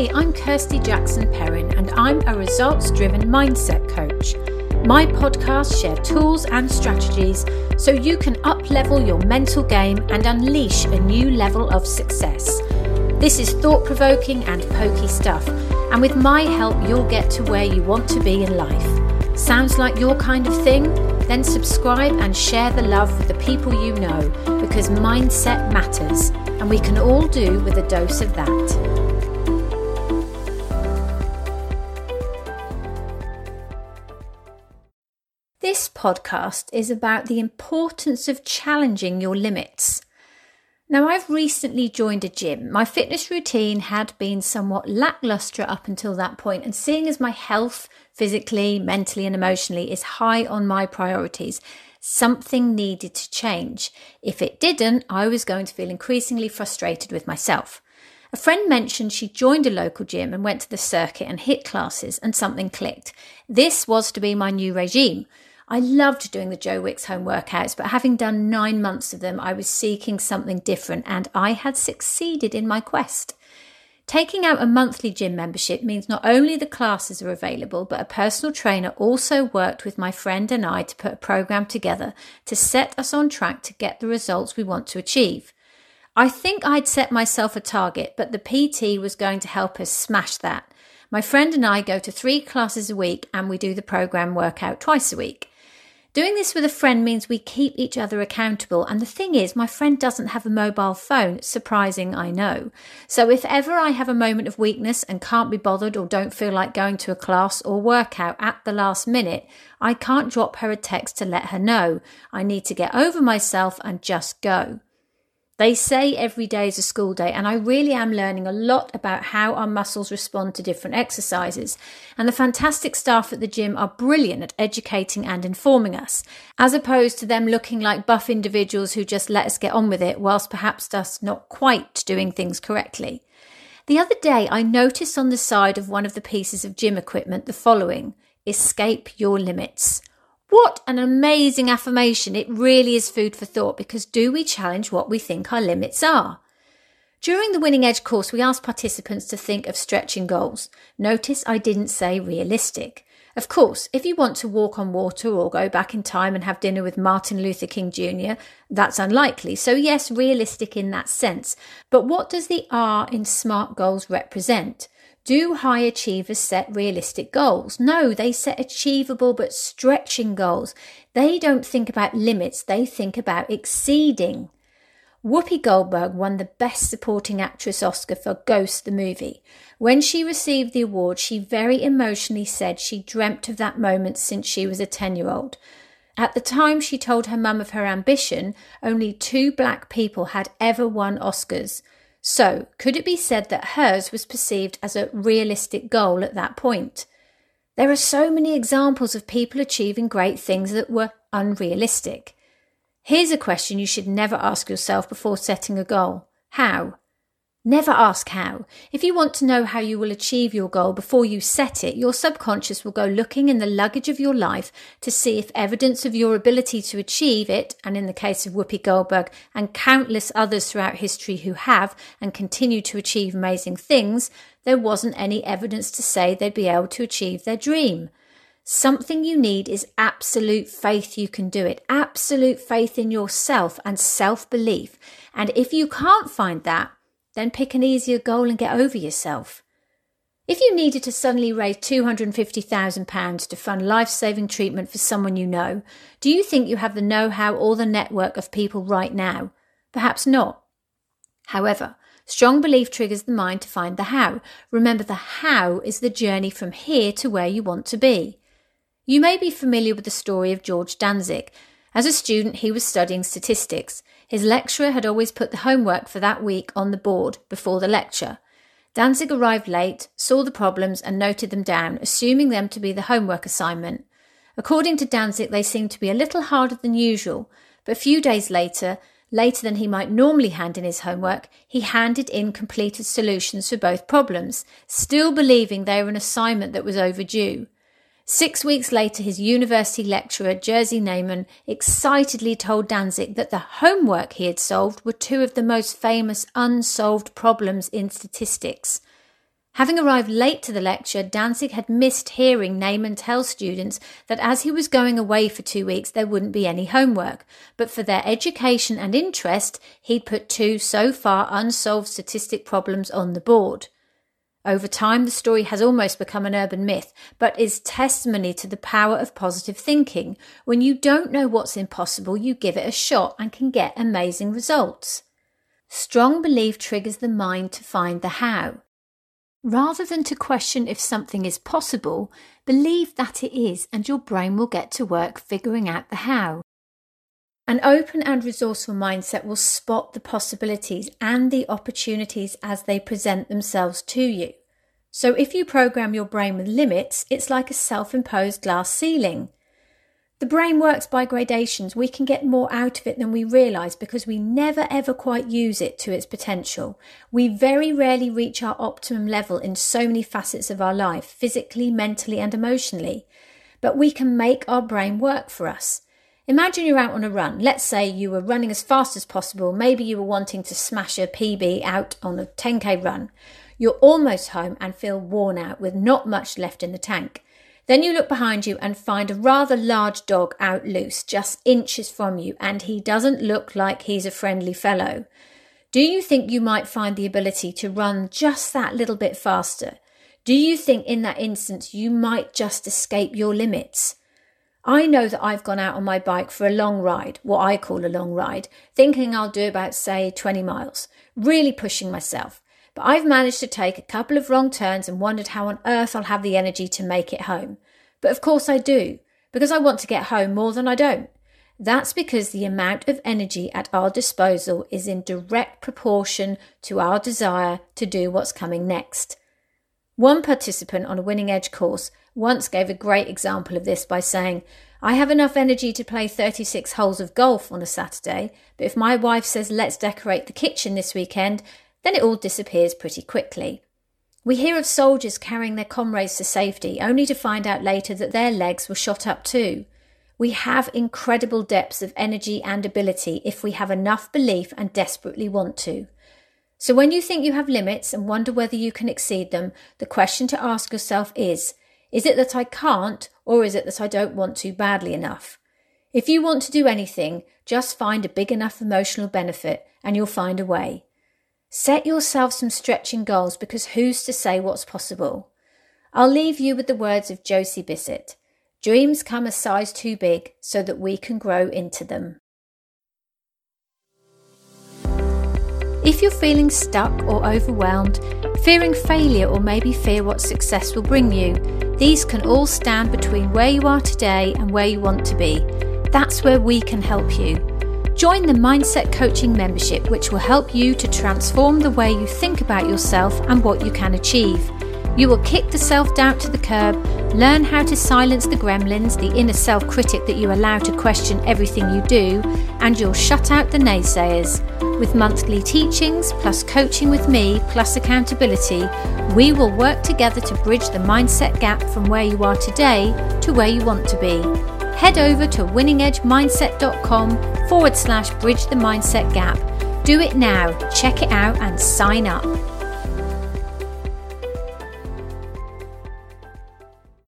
Hi, I'm Kirsty Jackson Perrin, and I'm a results driven mindset coach. My podcasts share tools and strategies so you can up level your mental game and unleash a new level of success. This is thought provoking and pokey stuff, and with my help, you'll get to where you want to be in life. Sounds like your kind of thing? Then subscribe and share the love with the people you know because mindset matters, and we can all do with a dose of that. This podcast is about the importance of challenging your limits. Now, I've recently joined a gym. My fitness routine had been somewhat lackluster up until that point, and seeing as my health, physically, mentally, and emotionally, is high on my priorities, something needed to change. If it didn't, I was going to feel increasingly frustrated with myself. A friend mentioned she joined a local gym and went to the circuit and HIIT classes, and something clicked. This was to be my new regime. I loved doing the Joe Wicks home workouts, but having done nine months of them, I was seeking something different and I had succeeded in my quest. Taking out a monthly gym membership means not only the classes are available, but a personal trainer also worked with my friend and I to put a program together to set us on track to get the results we want to achieve. I think I'd set myself a target, but the PT was going to help us smash that. My friend and I go to three classes a week and we do the program workout twice a week. Doing this with a friend means we keep each other accountable. And the thing is, my friend doesn't have a mobile phone. Surprising, I know. So if ever I have a moment of weakness and can't be bothered or don't feel like going to a class or workout at the last minute, I can't drop her a text to let her know. I need to get over myself and just go. They say every day is a school day, and I really am learning a lot about how our muscles respond to different exercises. And the fantastic staff at the gym are brilliant at educating and informing us, as opposed to them looking like buff individuals who just let us get on with it, whilst perhaps us not quite doing things correctly. The other day, I noticed on the side of one of the pieces of gym equipment the following Escape your limits. What an amazing affirmation. It really is food for thought because do we challenge what we think our limits are? During the Winning Edge course, we asked participants to think of stretching goals. Notice I didn't say realistic. Of course, if you want to walk on water or go back in time and have dinner with Martin Luther King Jr., that's unlikely. So, yes, realistic in that sense. But what does the R in SMART goals represent? Do high achievers set realistic goals? No, they set achievable but stretching goals. They don't think about limits, they think about exceeding. Whoopi Goldberg won the Best Supporting Actress Oscar for Ghost the movie. When she received the award, she very emotionally said she dreamt of that moment since she was a 10 year old. At the time she told her mum of her ambition, only two black people had ever won Oscars. So, could it be said that hers was perceived as a realistic goal at that point? There are so many examples of people achieving great things that were unrealistic. Here's a question you should never ask yourself before setting a goal How? Never ask how. If you want to know how you will achieve your goal before you set it, your subconscious will go looking in the luggage of your life to see if evidence of your ability to achieve it, and in the case of Whoopi Goldberg and countless others throughout history who have and continue to achieve amazing things, there wasn't any evidence to say they'd be able to achieve their dream. Something you need is absolute faith you can do it, absolute faith in yourself and self belief. And if you can't find that, then pick an easier goal and get over yourself. If you needed to suddenly raise £250,000 to fund life saving treatment for someone you know, do you think you have the know how or the network of people right now? Perhaps not. However, strong belief triggers the mind to find the how. Remember, the how is the journey from here to where you want to be. You may be familiar with the story of George Dantzig. As a student, he was studying statistics. His lecturer had always put the homework for that week on the board before the lecture. Dantzig arrived late, saw the problems, and noted them down, assuming them to be the homework assignment. According to Dantzig, they seemed to be a little harder than usual, but a few days later, later than he might normally hand in his homework, he handed in completed solutions for both problems, still believing they were an assignment that was overdue. Six weeks later, his university lecturer, Jerzy Neyman, excitedly told Dantzig that the homework he had solved were two of the most famous unsolved problems in statistics. Having arrived late to the lecture, Dantzig had missed hearing Neyman tell students that as he was going away for two weeks, there wouldn't be any homework. But for their education and interest, he'd put two so far unsolved statistic problems on the board. Over time, the story has almost become an urban myth, but is testimony to the power of positive thinking. When you don't know what's impossible, you give it a shot and can get amazing results. Strong belief triggers the mind to find the how. Rather than to question if something is possible, believe that it is, and your brain will get to work figuring out the how. An open and resourceful mindset will spot the possibilities and the opportunities as they present themselves to you. So, if you program your brain with limits, it's like a self imposed glass ceiling. The brain works by gradations. We can get more out of it than we realize because we never ever quite use it to its potential. We very rarely reach our optimum level in so many facets of our life, physically, mentally, and emotionally. But we can make our brain work for us. Imagine you're out on a run. Let's say you were running as fast as possible. Maybe you were wanting to smash a PB out on a 10k run. You're almost home and feel worn out with not much left in the tank. Then you look behind you and find a rather large dog out loose, just inches from you, and he doesn't look like he's a friendly fellow. Do you think you might find the ability to run just that little bit faster? Do you think in that instance you might just escape your limits? I know that I've gone out on my bike for a long ride, what I call a long ride, thinking I'll do about, say, 20 miles, really pushing myself. But I've managed to take a couple of wrong turns and wondered how on earth I'll have the energy to make it home. But of course I do, because I want to get home more than I don't. That's because the amount of energy at our disposal is in direct proportion to our desire to do what's coming next. One participant on a Winning Edge course once gave a great example of this by saying, I have enough energy to play 36 holes of golf on a Saturday, but if my wife says let's decorate the kitchen this weekend, then it all disappears pretty quickly. We hear of soldiers carrying their comrades to safety, only to find out later that their legs were shot up too. We have incredible depths of energy and ability if we have enough belief and desperately want to. So when you think you have limits and wonder whether you can exceed them, the question to ask yourself is Is it that I can't, or is it that I don't want to badly enough? If you want to do anything, just find a big enough emotional benefit and you'll find a way. Set yourself some stretching goals because who's to say what's possible? I'll leave you with the words of Josie Bissett Dreams come a size too big so that we can grow into them. If you're feeling stuck or overwhelmed, fearing failure, or maybe fear what success will bring you, these can all stand between where you are today and where you want to be. That's where we can help you. Join the Mindset Coaching membership, which will help you to transform the way you think about yourself and what you can achieve. You will kick the self doubt to the curb, learn how to silence the gremlins, the inner self critic that you allow to question everything you do, and you'll shut out the naysayers. With monthly teachings, plus coaching with me, plus accountability, we will work together to bridge the mindset gap from where you are today to where you want to be head over to winningedgemindset.com forward slash bridge the mindset gap. Do it now, check it out, and sign up.